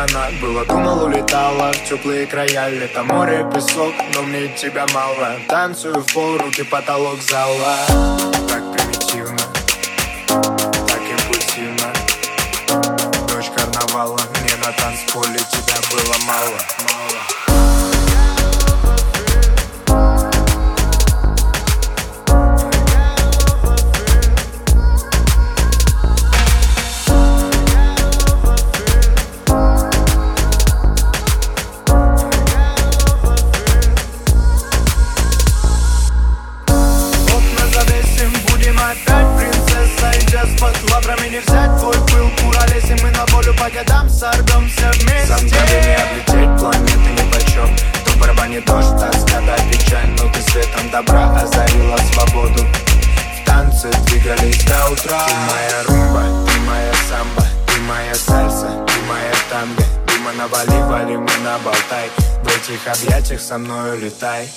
она монах Было думал, улетала в теплые края Лето, море, песок, но мне тебя мало. Танцую в пол, руки потолок зала. Так примитивно, так импульсивно. Ночь карнавала, мне на танцполе тебя было мало, мало. Не взять твой пыл Куролесим мы на волю по годам Сорвемся вместе За мгновение облететь планеты нипочем То в барабане дождь, тоска да печаль Но ты светом добра озарила свободу В танце двигались до утра Ты моя румба, ты моя самба Ты моя сальса, ты моя танго Дима навали, вали, мы наболтай В этих объятиях со мною летай